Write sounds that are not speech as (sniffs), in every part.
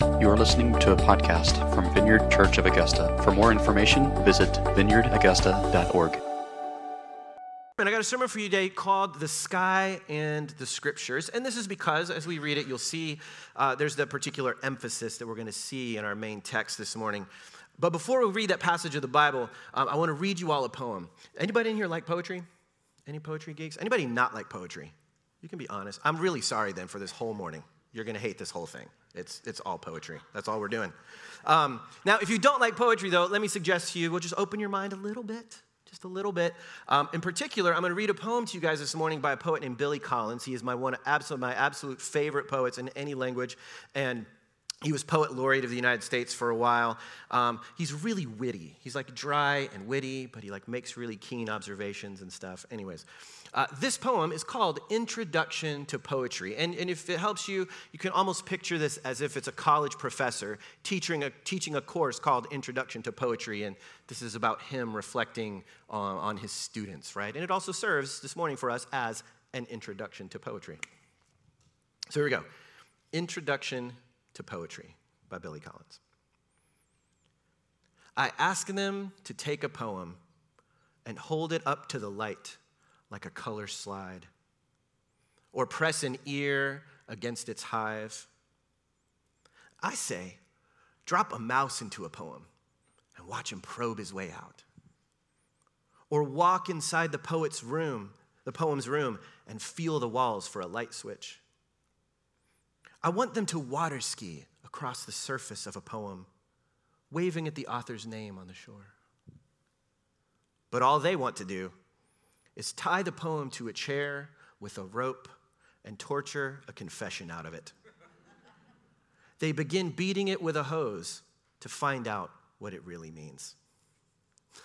You are listening to a podcast from Vineyard Church of Augusta. For more information, visit vineyardaugusta.org. And I got a sermon for you today called The Sky and the Scriptures. And this is because, as we read it, you'll see uh, there's the particular emphasis that we're going to see in our main text this morning. But before we read that passage of the Bible, um, I want to read you all a poem. Anybody in here like poetry? Any poetry geeks? Anybody not like poetry? You can be honest. I'm really sorry then for this whole morning. You're going to hate this whole thing. It's, it's all poetry. That's all we're doing. Um, now, if you don't like poetry, though, let me suggest to you, we'll just open your mind a little bit just a little bit. Um, in particular, I'm going to read a poem to you guys this morning by a poet named Billy Collins. He is my one absolute, my absolute favorite poets in any language, and he was poet laureate of the United States for a while. Um, he's really witty. He's like dry and witty, but he like makes really keen observations and stuff. Anyways, uh, this poem is called Introduction to Poetry. And, and if it helps you, you can almost picture this as if it's a college professor teaching a, teaching a course called Introduction to Poetry. And this is about him reflecting on, on his students, right? And it also serves this morning for us as an introduction to poetry. So here we go Introduction to Poetry by Billy Collins. I ask them to take a poem and hold it up to the light like a color slide, or press an ear against its hive. I say, drop a mouse into a poem and watch him probe his way out. Or walk inside the poet's room, the poem's room, and feel the walls for a light switch. I want them to water ski across the surface of a poem, waving at the author's name on the shore. But all they want to do is tie the poem to a chair with a rope and torture a confession out of it. They begin beating it with a hose to find out what it really means.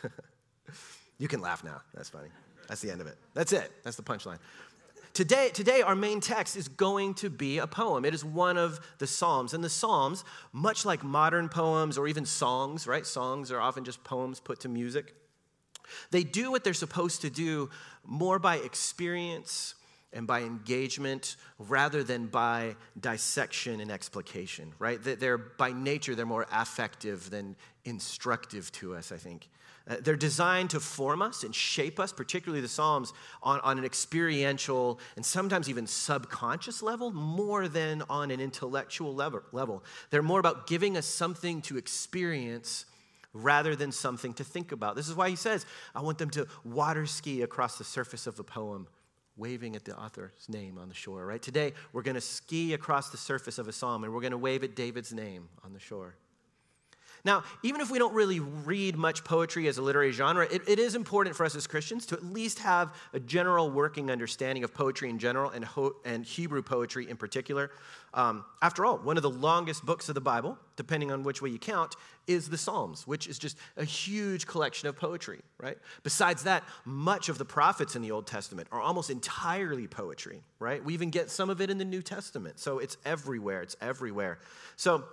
(laughs) you can laugh now. That's funny. That's the end of it. That's it. That's the punchline. Today, today, our main text is going to be a poem. It is one of the Psalms. And the Psalms, much like modern poems or even songs, right? Songs are often just poems put to music. They do what they're supposed to do more by experience and by engagement rather than by dissection and explication, right? They're by nature, they're more affective than instructive to us, I think. Uh, they're designed to form us and shape us, particularly the Psalms, on, on an experiential and sometimes even subconscious level more than on an intellectual level. They're more about giving us something to experience rather than something to think about. This is why he says, I want them to water ski across the surface of the poem, waving at the author's name on the shore, right? Today, we're going to ski across the surface of a psalm and we're going to wave at David's name on the shore. Now, even if we don't really read much poetry as a literary genre, it, it is important for us as Christians to at least have a general working understanding of poetry in general and, ho- and Hebrew poetry in particular. Um, after all, one of the longest books of the Bible, depending on which way you count, is the Psalms, which is just a huge collection of poetry, right? Besides that, much of the prophets in the Old Testament are almost entirely poetry, right? We even get some of it in the New Testament. So it's everywhere, it's everywhere. So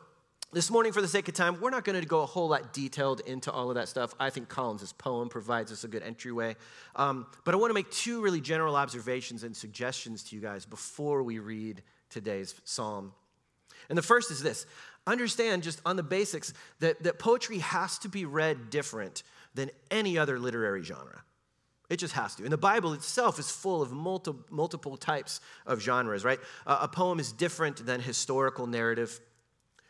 this morning, for the sake of time, we're not going to go a whole lot detailed into all of that stuff. I think Collins' poem provides us a good entryway. Um, but I want to make two really general observations and suggestions to you guys before we read today's psalm. And the first is this understand, just on the basics, that, that poetry has to be read different than any other literary genre. It just has to. And the Bible itself is full of multiple, multiple types of genres, right? Uh, a poem is different than historical narrative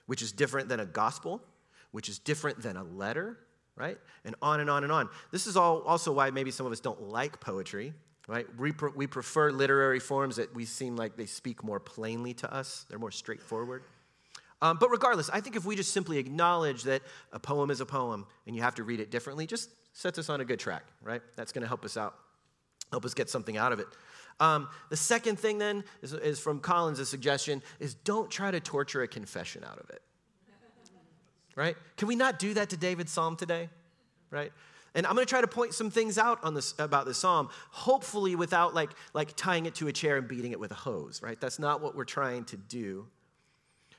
which is different than a gospel, which is different than a letter, right? And on and on and on. This is all also why maybe some of us don't like poetry, right? We, pre- we prefer literary forms that we seem like they speak more plainly to us, they're more straightforward. Um, but regardless, I think if we just simply acknowledge that a poem is a poem and you have to read it differently, just sets us on a good track, right? That's going to help us out, help us get something out of it. Um, the second thing then is, is from Collins, a suggestion is don't try to torture a confession out of it. Right? Can we not do that to David's psalm today? Right? And I'm going to try to point some things out on this about this psalm, hopefully without like like tying it to a chair and beating it with a hose, right? That's not what we're trying to do.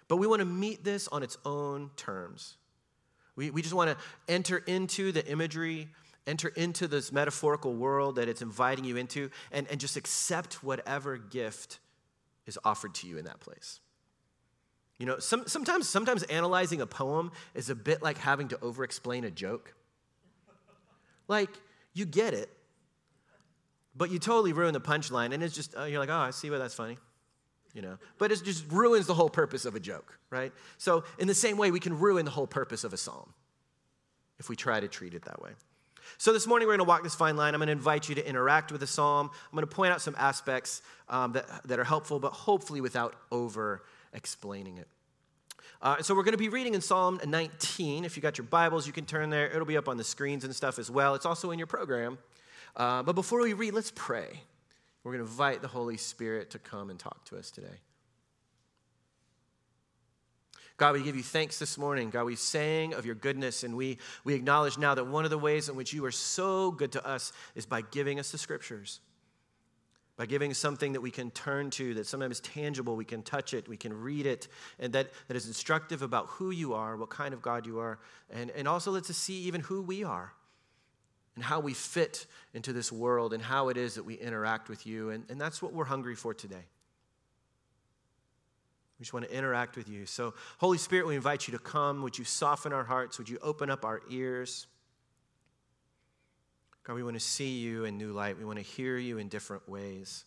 But we want to meet this on its own terms. We, we just want to enter into the imagery enter into this metaphorical world that it's inviting you into and, and just accept whatever gift is offered to you in that place. You know, some, sometimes, sometimes analyzing a poem is a bit like having to over explain a joke. Like, you get it, but you totally ruin the punchline, and it's just, uh, you're like, oh, I see why that's funny. You know, but it just ruins the whole purpose of a joke, right? So, in the same way, we can ruin the whole purpose of a psalm if we try to treat it that way. So, this morning we're going to walk this fine line. I'm going to invite you to interact with the psalm. I'm going to point out some aspects um, that, that are helpful, but hopefully without over explaining it. Uh, so we're going to be reading in Psalm 19. If you got your Bibles, you can turn there. It'll be up on the screens and stuff as well. It's also in your program. Uh, but before we read, let's pray. We're going to invite the Holy Spirit to come and talk to us today. God, we give you thanks this morning. God, we sang of your goodness, and we, we acknowledge now that one of the ways in which you are so good to us is by giving us the scriptures by giving something that we can turn to, that sometimes is tangible, we can touch it, we can read it, and that, that is instructive about who you are, what kind of God you are, and, and also lets us see even who we are and how we fit into this world and how it is that we interact with you. And, and that's what we're hungry for today. We just want to interact with you. So, Holy Spirit, we invite you to come. Would you soften our hearts? Would you open up our ears? God, we want to see you in new light. We want to hear you in different ways,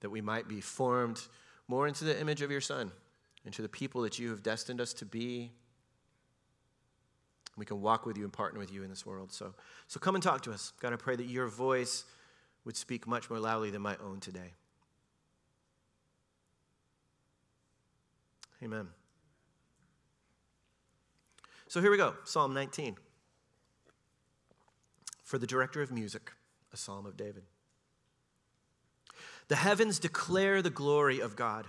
that we might be formed more into the image of your Son, into the people that you have destined us to be. We can walk with you and partner with you in this world. So, so come and talk to us. God, I pray that your voice would speak much more loudly than my own today. Amen. So here we go Psalm 19 for the director of music, a psalm of David. The heavens declare the glory of God.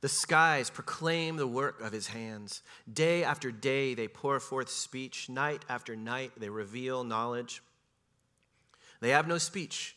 The skies proclaim the work of his hands. Day after day they pour forth speech. Night after night they reveal knowledge. They have no speech.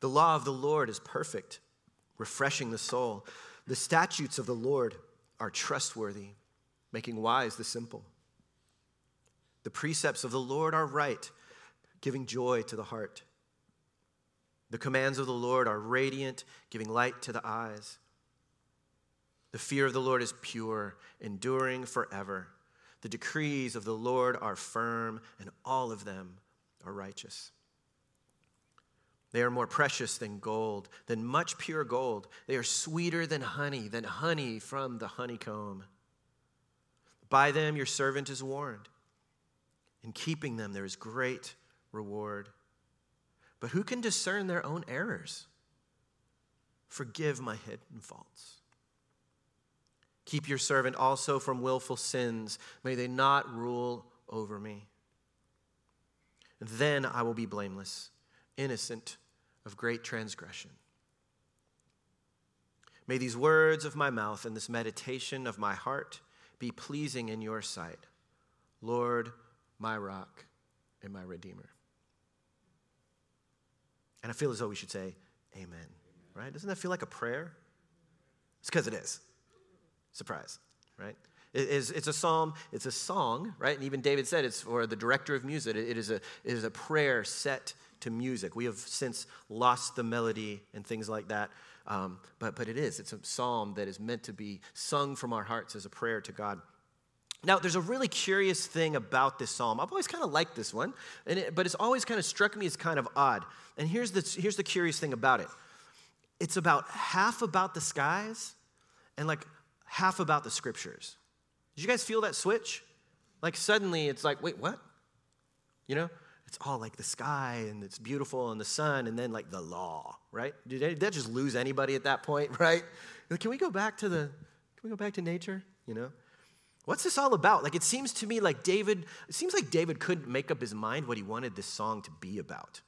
The law of the Lord is perfect, refreshing the soul. The statutes of the Lord are trustworthy, making wise the simple. The precepts of the Lord are right, giving joy to the heart. The commands of the Lord are radiant, giving light to the eyes. The fear of the Lord is pure, enduring forever. The decrees of the Lord are firm, and all of them are righteous. They are more precious than gold, than much pure gold. They are sweeter than honey, than honey from the honeycomb. By them your servant is warned. In keeping them there is great reward. But who can discern their own errors? Forgive my hidden faults. Keep your servant also from willful sins. May they not rule over me. Then I will be blameless, innocent of great transgression. May these words of my mouth and this meditation of my heart be pleasing in your sight, Lord, my rock and my redeemer. And I feel as though we should say, Amen. Right? Doesn't that feel like a prayer? It's because it is. Surprise, right? It is, it's a psalm, it's a song, right? And even David said it's for the director of music. It is, a, it is a prayer set to music. We have since lost the melody and things like that. Um, but, but it is. It's a psalm that is meant to be sung from our hearts as a prayer to God. Now, there's a really curious thing about this psalm. I've always kind of liked this one, it, but it's always kind of struck me as kind of odd. And here's the, here's the curious thing about it it's about half about the skies and like half about the scriptures. Did you guys feel that switch? Like suddenly it's like, wait, what? You know? It's all like the sky and it's beautiful and the sun and then like the law, right? Did that just lose anybody at that point, (laughs) right? Can we go back to the, can we go back to nature? You know? What's this all about? Like, it seems to me like David, it seems like David couldn't make up his mind what he wanted this song to be about,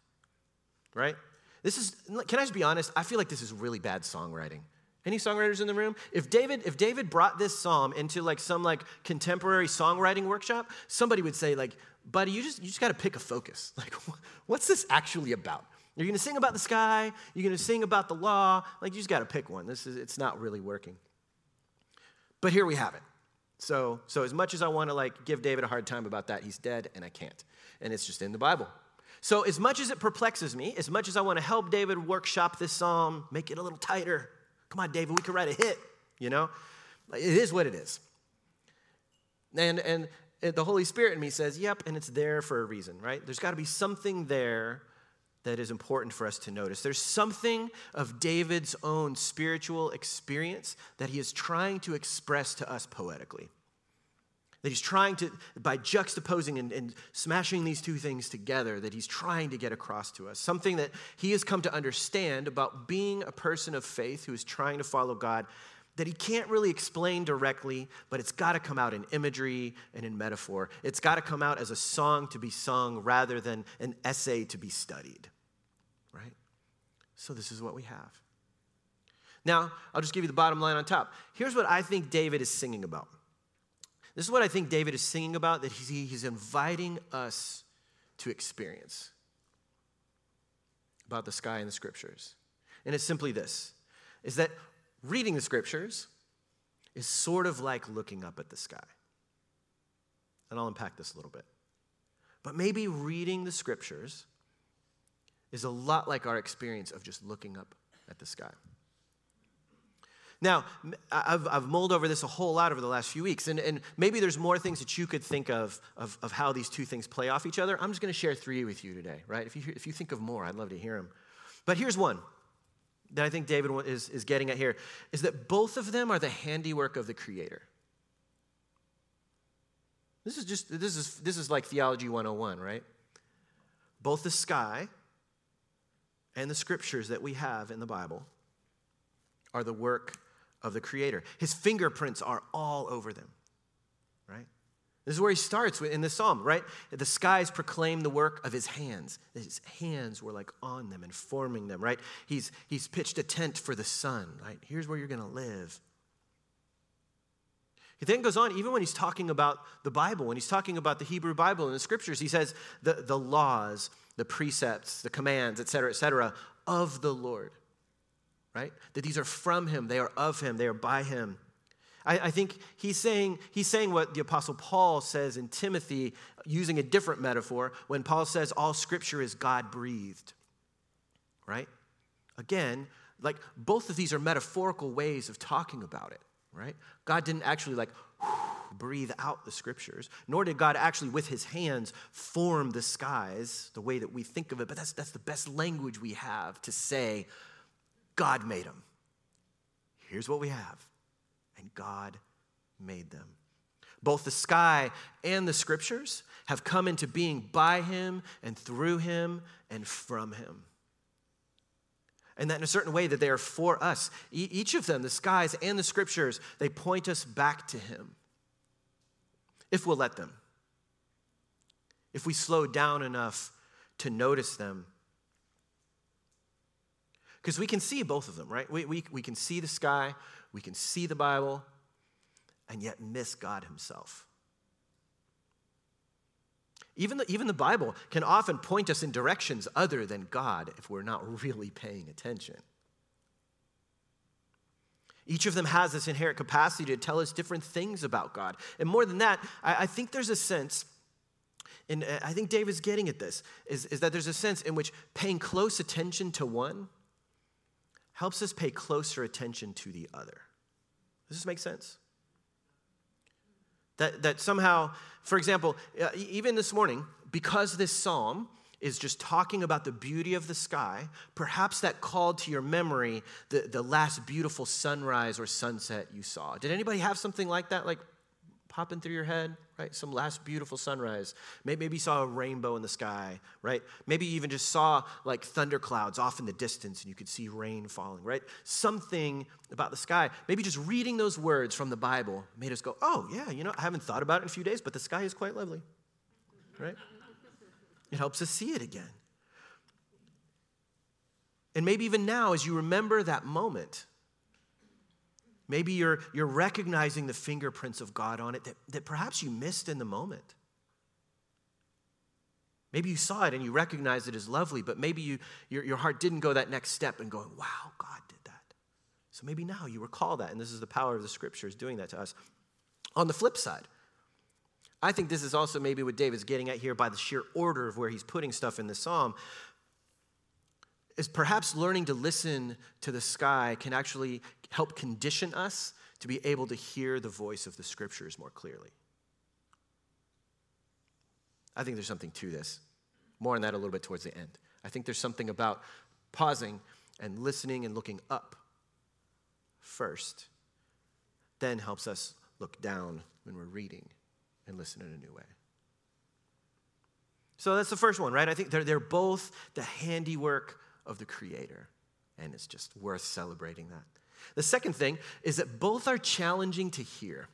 right? This is, can I just be honest? I feel like this is really bad songwriting. Any songwriters in the room? If David, if David brought this psalm into like some like contemporary songwriting workshop, somebody would say like, buddy, you just you just got to pick a focus. (laughs) Like, what's this actually about? You're going to sing about the sky. You're going to sing about the law. Like, you just got to pick one. This is it's not really working. But here we have it. So, so as much as I want to like give David a hard time about that, he's dead, and I can't. And it's just in the Bible. So, as much as it perplexes me, as much as I want to help David workshop this psalm, make it a little tighter, Come on, David, we could write a hit, you know? It is what it is. And, and Eh, the Holy Spirit in me says, yep, and it's there for a reason, right? There's got to be something there that is important for us to notice. There's something of David's own spiritual experience that he is trying to express to us poetically. That he's trying to, by juxtaposing and, and, smashing these two things together, that he's trying to get across to us. Something that he has come to understand about being a person of faith who is trying to follow God that he can't really explain directly, but it's got to come out in imagery and in metaphor. It's got to come out as a song to be sung rather than an essay to be studied, right? So, this is what we have. Now, I'll just give you the bottom line on top. Here's what I think David is singing about. This is what I think David is singing about that he's, inviting us to experience about the sky and the scriptures. And it's simply this is that reading the scriptures is sort of like looking up at the sky. And I'll unpack this a little bit. But maybe reading the scriptures is a lot like our experience of just looking up at the sky. Now, I've, I've mulled over this a whole lot over the last few weeks, and, and maybe there's more things that you could think of, of, of how these two things play off each other. I'm just going to share three with you today, right? If you, if you think of more, I'd love to hear them. But here's one that I think David is, is getting at here is that both of them are the handiwork of the Creator. This is just, this is, this is like Theology 101, right? Both the sky and the scriptures that we have in the Bible are the work of the Creator. His fingerprints are all over them? This is where he starts in the psalm, right? The skies proclaim the work of his hands. His hands were like on them and forming them, right? He's, he's pitched a tent for the sun, right? Here's where you're going to live. He then goes on, even when he's talking about the Bible, when he's talking about the Hebrew Bible and the scriptures, he says the, the laws, the precepts, the commands, et cetera, et cetera, of the Lord right? That these are from him, they are of him, they are by him. I, I, think he's saying, he's saying what the Apostle Paul says in Timothy, using a different metaphor, when Paul says all scripture is God breathed, right? Again, like both of these are metaphorical ways of talking about it, right? God didn't actually like (sighs) breathe out the scriptures, nor did God actually with his hands form the skies the way that we think of it, but that's, that's the best language we have to say God made them. Here's what we have. And God made them. Both the sky and the scriptures have come into being by him and through him and from him. And that in a certain way that they are for us. E- each of them, the skies and the scriptures, they point us back to him. If we'll let them. If we slow down enough to notice them because we can see both of them, right? We, we, we can see the sky, we can see the Bible, and yet miss God Himself. Even the, even the Bible can often point us in directions other than God if we're not really paying attention. Each of them has this inherent capacity to tell us different things about God. And more than that, I, I think there's a sense, and uh, I think David's getting at this, is, is that there's a sense in which paying close attention to one helps us pay closer attention to the other. Does this make sense? That, that somehow, for example, uh, even this morning, because this psalm is just talking about the beauty of the sky, perhaps that called to your memory the, the last beautiful sunrise or sunset you saw. Did anybody have something like that, like popping through your head? right? Some last beautiful sunrise. Maybe, you saw a rainbow in the sky, right? Maybe you even just saw like thunderclouds off in the distance and you could see rain falling, right? Something about the sky. Maybe just reading those words from the Bible made us go, oh, yeah, you know, I haven't thought about it in a few days, but the sky is quite lovely, right? It helps us see it again. And maybe even now, as you remember that moment, Maybe you're, you're recognizing the fingerprints of God on it that, that perhaps you missed in the moment. Maybe you saw it and you recognized it as lovely, but maybe you, your, your heart didn't go that next step and going, wow, God did that. So maybe now you recall that, and this is the power of the scriptures doing that to us. On the flip side, I think this is also maybe what David's getting at here by the sheer order of where he's putting stuff in the psalm. Is perhaps learning to listen to the sky can actually help condition us to be able to hear the voice of the scriptures more clearly. I think there's something to this. More on that a little bit towards the end. I think there's something about pausing and listening and looking up first, then helps us look down when we're reading and listen in a new way. So that's the first one, right? I think they're, they're both the handiwork of the Creator, and it's just worth celebrating that. The second thing is that both are challenging to hear.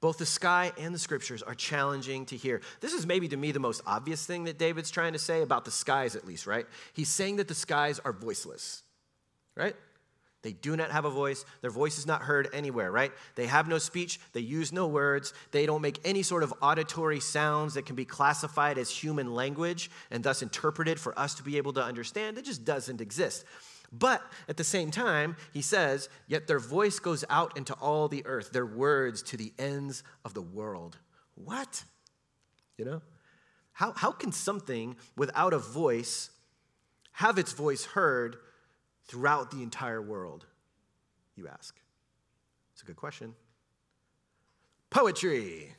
Both the sky and the scriptures are challenging to hear. This is maybe to me the most obvious thing that David's trying to say about the skies, at least, right? He's saying that the skies are voiceless, right? They do not have a voice. Their voice is not heard anywhere, right? They have no speech. They use no words. They don't make any sort of auditory sounds that can be classified as human language and thus interpreted for us to be able to understand. It just doesn't exist. But at the same time, he says, Yet their voice goes out into all the earth, their words to the ends of the world. What? You know? How, how can something without a voice have its voice heard throughout the entire world? You ask. It's a good question. Poetry.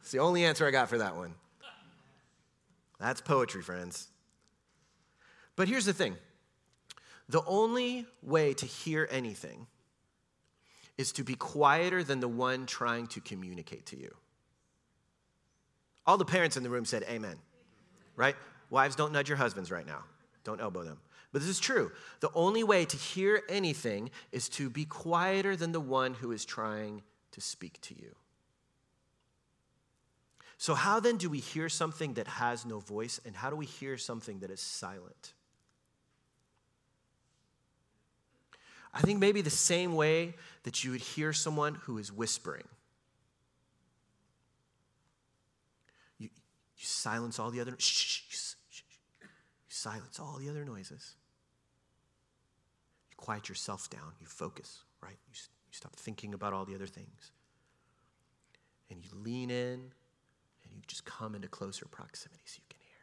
It's the only answer I got for that one. That's poetry, friends. But here's the thing the only way to hear anything is to be quieter than the one trying to communicate to you. All the parents in the room said amen, right? Wives, don't nudge your husbands right now. Don't elbow them. But this is true. The only way to hear anything is to be quieter than the one who is trying to speak to you. So, how then do we hear something that has no voice, and how do we hear something that is silent? I think maybe the same way that you would hear someone who is whispering. You, you silence all the other shh, shh, shh, You silence all the other noises. You quiet yourself down. You focus, right? You, you stop thinking about all the other things. And you lean in and you just come into closer proximity so you can hear.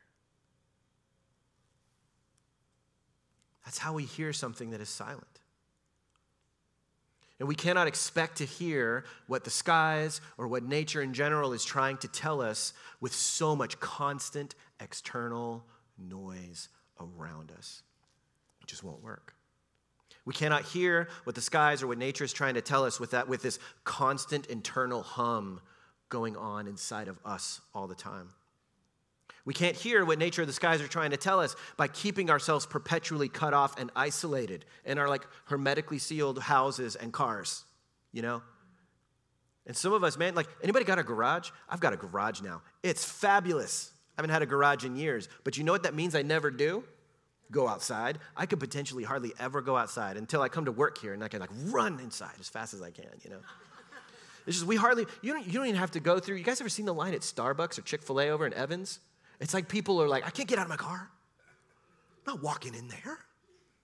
That's how we hear something that is silent. And we cannot expect to hear what the skies or what nature in general is trying to tell us with so much constant external noise around us. It just won't work. We cannot hear what the skies or what nature is trying to tell us with, that, with this constant internal hum going on inside of us all the time. We can't hear what nature of the skies are trying to tell us by keeping ourselves perpetually cut off and isolated in our like hermetically sealed houses and cars, you know? And some of us, man, like anybody got a garage? I've got a garage now. It's fabulous. I haven't had a garage in years, but you know what that means I never do? Go outside. I could potentially hardly ever go outside until I come to work here and I can like run inside as fast as I can, you know? It's just we hardly you don't you don't even have to go through. You guys ever seen the line at Starbucks or Chick-fil-A over in Evans? It's like people are like, I can't get out of my car. I'm not walking in there.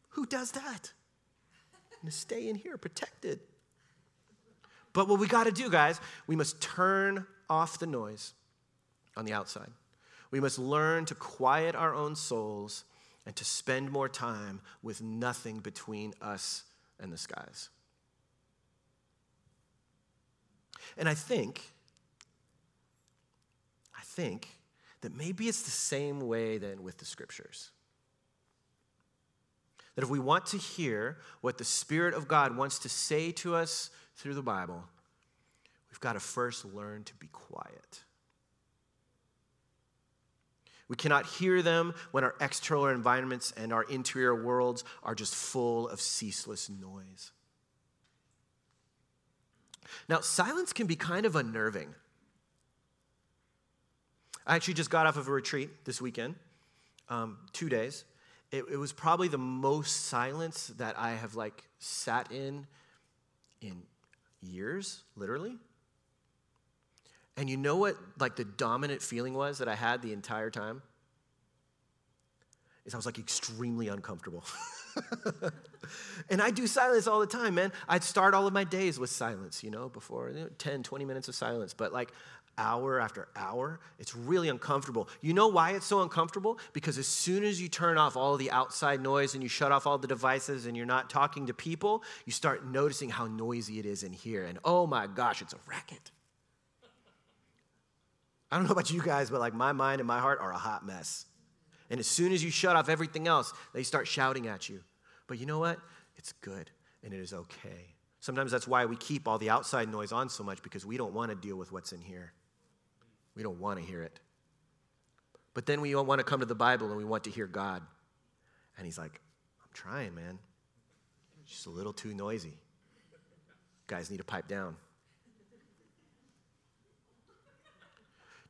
Who does that? I'm gonna stay in here protected. But what we got to do, guys, we must turn off the noise on the outside. We must learn to quiet our own souls and to spend more time with nothing between us and the skies. And I think, I think that maybe it's the same way then with the scriptures. That if we want to hear what the Spirit of God wants to say to us through the Bible, we've got to first learn to be quiet. We cannot hear them when our external environments and our interior worlds are just full of ceaseless noise. Now, silence can be kind of unnerving. I actually just got off of a retreat this weekend, um, two days, it, it was probably the most silence that I have like sat in in years, literally. And you know what like the dominant feeling was that I had the entire time? Is I was like extremely uncomfortable. (laughs) and I do silence all the time, man. I'd start all of my days with silence, you know, before you know, 10, 20 minutes of silence. But like hour after hour, it's really uncomfortable. You know why it's so uncomfortable? Because as soon as you turn off all the outside noise and you shut off all the devices and you're not talking to people, you start noticing how noisy it is in here. And oh my gosh, it's a racket. I don't know about you guys, but like my mind and my heart are a hot mess. And as soon as you shut off everything else, they start shouting at you. But you know what? It's good and it is okay. Sometimes that's why we keep all the outside noise on so much because we don't want to deal with what's in here. We don't want to hear it. But then we want to come to the Bible and we want to hear God. And He's like, I'm trying, man. Just a little too noisy. Guys need to pipe down.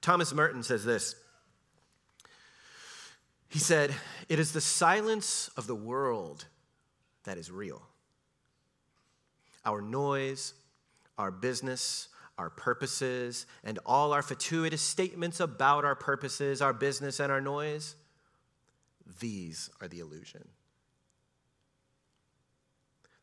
Thomas Merton says this. He said, It is the silence of the world that is real. Our noise, our business, our purposes, and all our fatuous statements about our purposes, our business, and our noise, these are the illusion.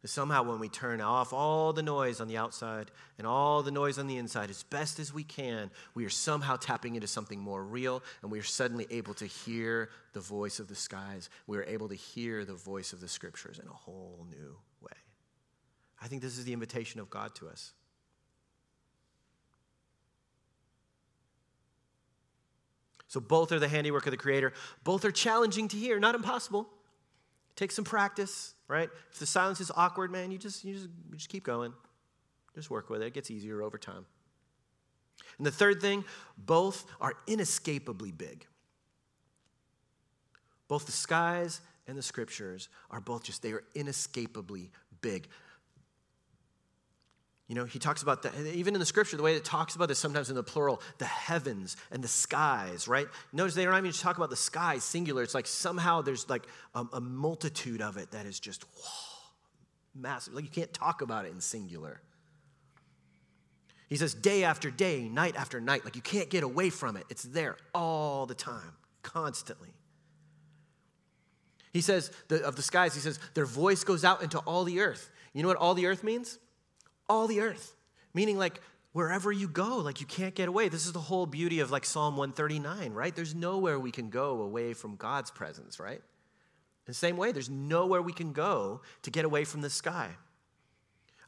That somehow, when we turn off all the noise on the outside and all the noise on the inside as best as we can, we are somehow tapping into something more real, and we are suddenly able to hear the voice of the skies. We are able to hear the voice of the scriptures in a whole new way. I think this is the invitation of God to us. So, both are the handiwork of the Creator. Both are challenging to hear, not impossible. Take some practice, right? If the silence is awkward, man, you just, you just, you just keep going. Just work with it. It gets easier over time. And the third thing, both are inescapably big. Both the skies and the scriptures are both just, they are inescapably big. You know, he talks about that, even in the scripture, the way it talks about this sometimes in the plural, the heavens and the skies, right? Notice they don't even talk about the sky singular. It's like somehow there's like a, a multitude of it that is just whoa, massive. Like you can't talk about it in singular. He says day after day, night after night, like you can't get away from it. It's there all the time, constantly. He says the, of the skies, he says, their voice goes out into all the earth. You know what all the earth means? All the earth. Meaning, like, wherever you go, like, you can't get away. This is the whole beauty of, like, Psalm 139, right? There's nowhere we can go away from God's presence, right? In the same way, there's nowhere we can go to get away from the sky.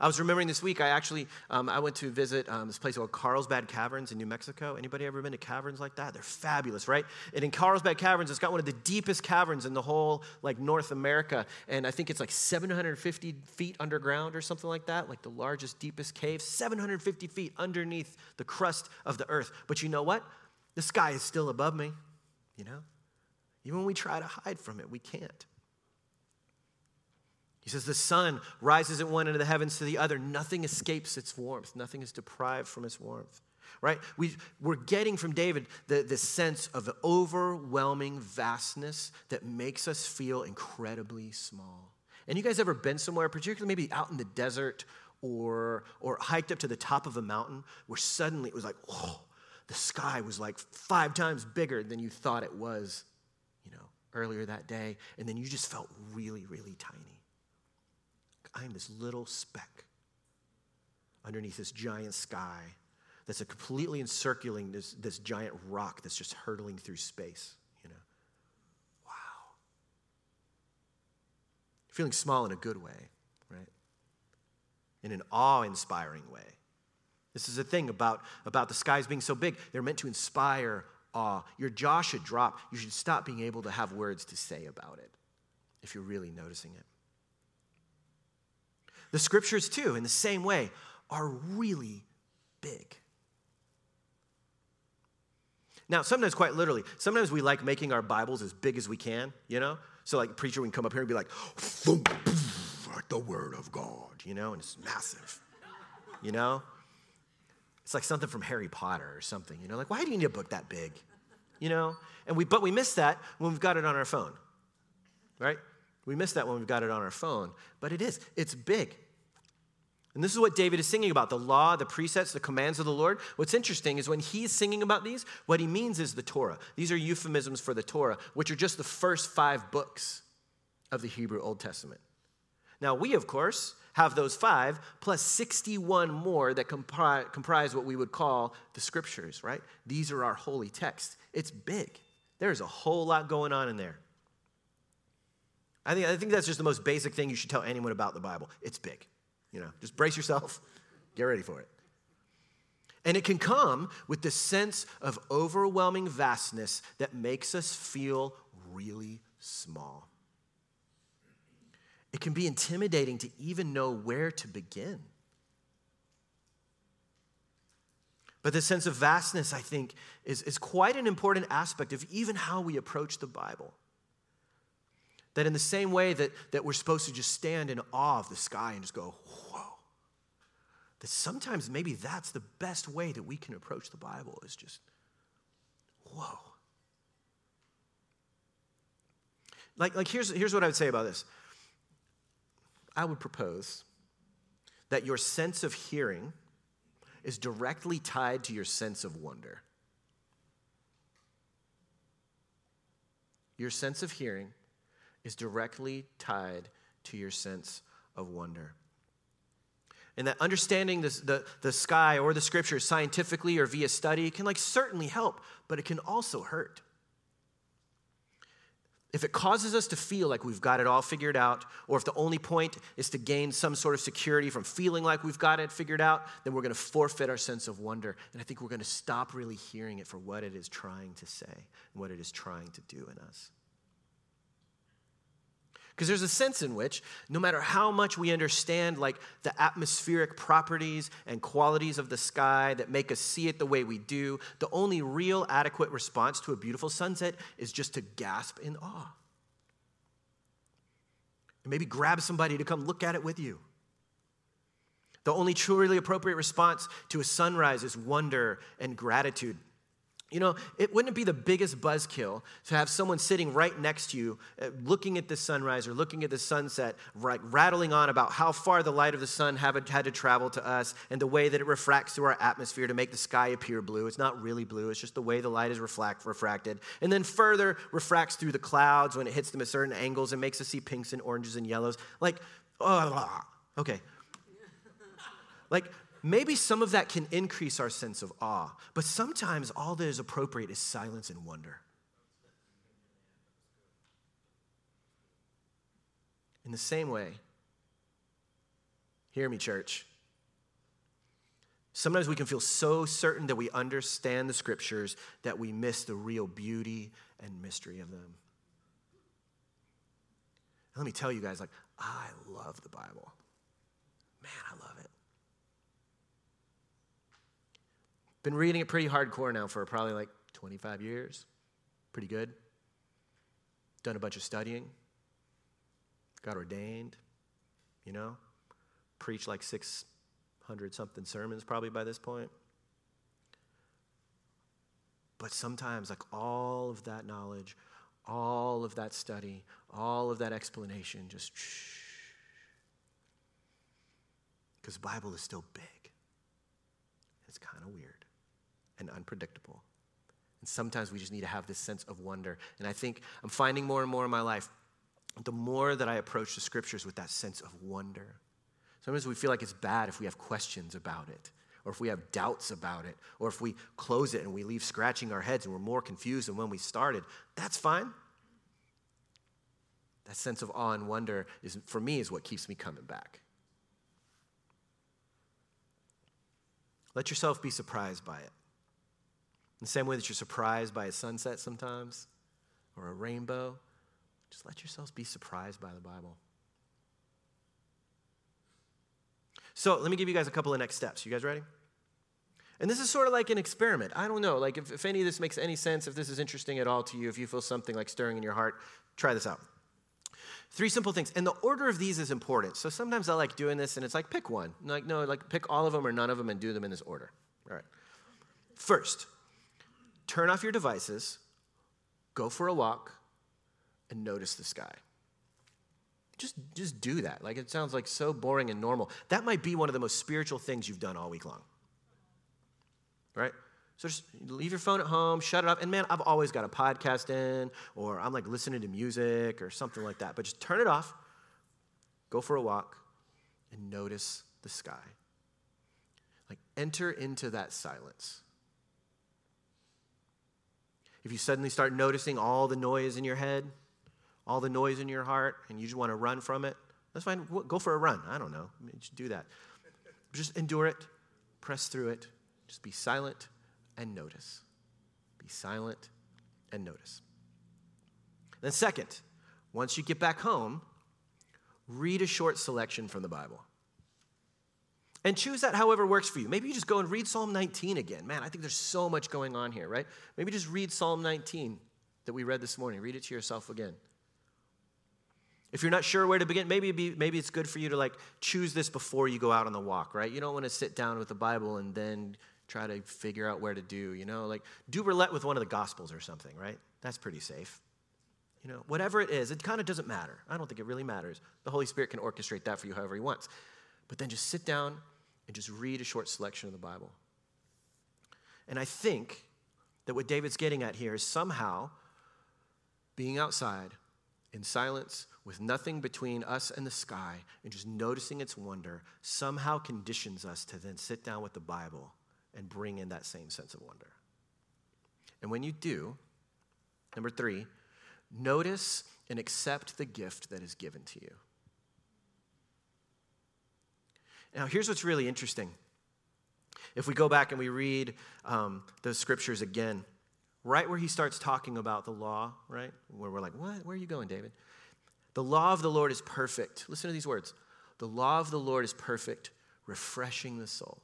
I was remembering this week, I actually, um, I went to visit um, this place called Carlsbad Caverns in New Mexico. Anybody ever been to caverns like that? They're fabulous, right? And in Carlsbad Caverns, it's got one of the deepest caverns in the whole, like, North America. And I think it's like 750 feet underground or something like that, like the largest, deepest cave, 750 feet underneath the crust of the earth. But you know what? The sky is still above me, you know? Even when we try to hide from it, we can't. He says, The sun rises at one end of the heavens to the other. Nothing escapes its warmth, nothing is deprived from its warmth. Right? We, we're getting from David the, the sense of the overwhelming vastness that makes us feel incredibly small. And you guys ever been somewhere, particularly maybe out in the desert or, or hiked up to the top of a mountain where suddenly it was like, oh, the sky was like five times bigger than you thought it was, you know, earlier that day. And then you just felt really, really tiny. I am this little speck underneath this giant sky that's a completely encircling this, this giant rock that's just hurtling through space, you know. Wow. Feeling small in a good way, right? In an awe-inspiring way. This is the thing about, about the skies being so big. They're meant to inspire awe. Your jaw should drop. You should stop being able to have words to say about it if you're really noticing it. The scriptures, too, in the same way, are really big. Now, sometimes quite literally, sometimes we like making our Bibles as big as we can, you know? So, like, preacher, can come up here and be like, boom, boom, like the Word of God, you know? And it's massive, you know? It's like something from Harry Potter or something, you know? Like, why do you need a book that big, you know? And we, but we miss that when we've got it on our phone right? We miss that when we've got it on our phone, but it is. It's big. And this is what David is singing about the law, the precepts, the commands of the Lord. What's interesting is when he's singing about these, what he means is the Torah. These are euphemisms for the Torah, which are just the first five books of the Hebrew Old Testament. Now, we, of course, have those five plus 61 more that compri- comprise what we would call the scriptures, right? These are our holy texts. It's big. There's a whole lot going on in there. I think, I think that's just the most basic thing you should tell anyone about the Bible. It's big. You know, just brace yourself, (laughs) get ready for it. And it can come with the sense of overwhelming vastness that makes us feel really small. It can be intimidating to even know where to begin. But the sense of vastness, I think, is, is quite an important aspect of even how we approach the Bible. That in the same way that, that we're supposed to just stand in awe of the sky and just go, whoa, that sometimes maybe that's the best way that we can approach the Bible is just, whoa. Like, like here's, here's what I would say about this I would propose that your sense of hearing is directly tied to your sense of wonder. Your sense of hearing is directly tied to your sense of wonder. And that understanding the, the sky or the scriptures scientifically or via study can like certainly help, but it can also hurt. If it causes us to feel like we've got it all figured out, or if the only point is to gain some sort of security from feeling like we've got it figured out, then we're going to forfeit our sense of wonder. And I think we're going to stop really hearing it for what it is trying to say and what it is trying to do in us. Because there's a sense in which, no matter how much we understand like the atmospheric properties and qualities of the sky that make us see it the way we do, the only real adequate response to a beautiful sunset is just to gasp in awe. And maybe grab somebody to come look at it with you. The only truly appropriate response to a sunrise is wonder and gratitude. You know, it wouldn't be the biggest buzzkill to have someone sitting right next to you, uh, looking at the sunrise or looking at the sunset, right, rattling on about how far the light of the sun have, had to travel to us and the way that it refracts through our atmosphere to make the sky appear blue. It's not really blue, it's just the way the light is refracted. And then further refracts through the clouds when it hits them at certain angles and makes us see pinks and oranges and yellows. Like, oh, okay. Like, maybe some of that can increase our sense of awe, but sometimes all that is appropriate is silence and wonder. In the same way, hear me, church. Sometimes we can feel so certain that we understand the scriptures that we miss the real beauty and mystery of them. And let me tell you guys, like, I love the Bible. Man, I love it. Been reading it pretty hardcore now for probably like 25 years. Pretty good. Done a bunch of studying. Got ordained, you know. Preached like 600 something sermons probably by this point. But sometimes, like all of that knowledge, all of that study, all of that explanation, just. (sniffs) Because the Bible is still big. It's kind of weird and unpredictable. And sometimes we just need to have this sense of wonder. And I think I'm finding more and more in my life, the more that I approach the scriptures with that sense of wonder. Sometimes we feel like it's bad if we have questions about it, or if we have doubts about it, or if we close it and we leave scratching our heads and we're more confused than when we started. That's fine. That sense of awe and wonder is, for me, is what keeps me coming back. Let yourself be surprised by it. In the same way that you're surprised by a sunset sometimes or a rainbow, just let yourselves be surprised by the Bible. So, let me give you guys a couple of next steps. You guys ready? And this is sort of like an experiment. I don't know, like if, if any of this makes any sense, if this is interesting at all to you, if you feel something like stirring in your heart, try this out. Three simple things. And the order of these is important. So sometimes I like doing this and it's like pick one. Like, no, like pick all of them or none of them and do them in this order. All right. First, turn off your devices, go for a walk, and notice the sky. Just, just do that. Like it sounds like so boring and normal. That might be one of the most spiritual things you've done all week long. Right? So just leave your phone at home, shut it up. And man, I've always got a podcast in, or I'm like listening to music or something like that. But just turn it off, go for a walk, and notice the sky. Like enter into that silence. If you suddenly start noticing all the noise in your head, all the noise in your heart, and you just want to run from it, that's fine. Go for a run. I don't know. Just do that. Just endure it, press through it, just be silent and notice. Be silent and notice. Then, second, once you get back home, read a short selection from the Bible. And choose that however works for you. Maybe you just go and read Psalm 19 again. Man, I think there's so much going on here, right? Maybe just read Psalm 19 that we read this morning. Read it to yourself again. If you're not sure where to begin, maybe, be, maybe it's good for you to like choose this before you go out on the walk, right? You don't want to sit down with the Bible and then try to figure out where to do, you know? Like do roulette with one of the Gospels or something, right? That's pretty safe. You know, whatever it is, it kind of doesn't matter. I don't think it really matters. The Holy Spirit can orchestrate that for you however He wants. But then just sit down and just read a short selection of the Bible. And I think that what David's getting at here is somehow being outside in silence with nothing between us and the sky and just noticing its wonder somehow conditions us to then sit down with the Bible and bring in that same sense of wonder. And when you do, number three, notice and accept the gift that is given to you. Now, here's what's really interesting. If we go back and we read um, those scriptures again, right where he starts talking about the law, right? Where we're like, what? Where are you going, David? The law of the Lord is perfect. Listen to these words. The law of the Lord is perfect, refreshing the soul.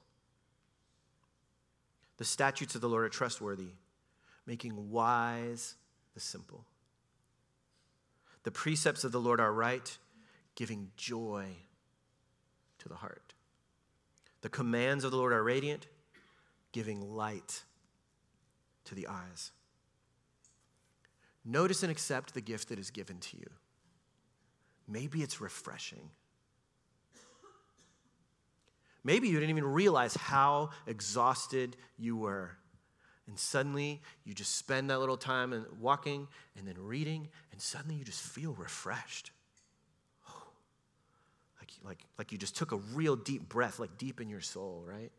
The statutes of the Lord are trustworthy, making wise the simple. The precepts of the Lord are right, giving joy to the heart. The commands of the Lord are radiant, giving light to the eyes. Notice and accept the gift that is given to you. Maybe it's refreshing. Maybe you didn't even realize how exhausted you were. And suddenly you just spend that little time and walking and then reading, and suddenly you just feel refreshed like, like you just took a real deep breath, like deep in your soul, right?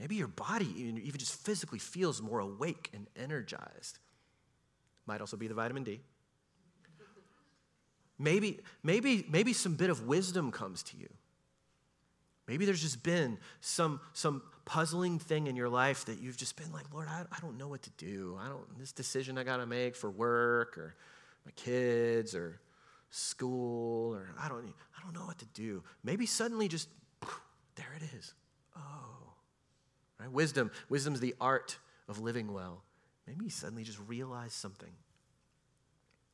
Maybe your body even just physically feels more awake and energized. Might also be the vitamin D. Maybe, maybe, maybe some bit of wisdom comes to you. Maybe there's just been some, some puzzling thing in your life that you've just been like, Lord, I, I don't know what to do. I don't, this decision I got to make for work or my kids or school or I don't, I don't know what to do. Maybe suddenly just, there it is. Oh, right? Wisdom, wisdom's the art of living well. Maybe you suddenly just realize something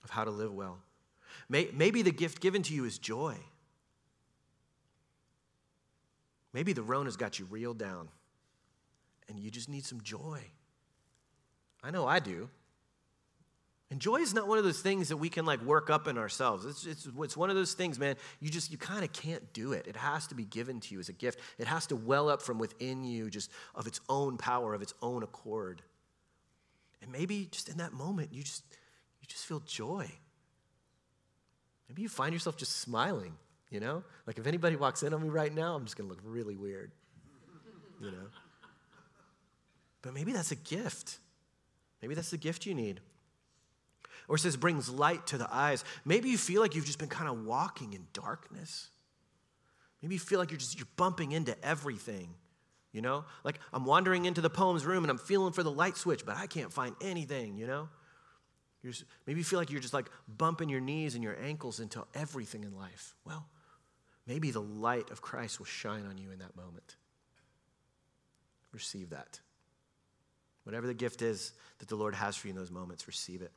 of how to live well. Maybe the gift given to you is joy. Maybe the Rona's got you reeled down and you just need some joy. I know I do. And joy is not one of those things that we can like work up in ourselves. It's, it's, it's one of those things, man, you just, you kind of can't do it. It has to be given to you as a gift. It has to well up from within you just of its own power, of its own accord. And maybe just in that moment, you just, you just feel joy. Maybe you find yourself just smiling, you know? Like if anybody walks in on me right now, I'm just to look really weird, you know? But maybe that's a gift. Maybe that's the gift you need. Or says brings light to the eyes. Maybe you feel like you've just been kind of walking in darkness. Maybe you feel like you're just you're bumping into everything. You know? Like I'm wandering into the poem's room and I'm feeling for the light switch, but I can't find anything, you know? Just, maybe you feel like you're just like bumping your knees and your ankles into everything in life. Well, maybe the light of Christ will shine on you in that moment. Receive that. Whatever the gift is that the Lord has for you in those moments, receive it.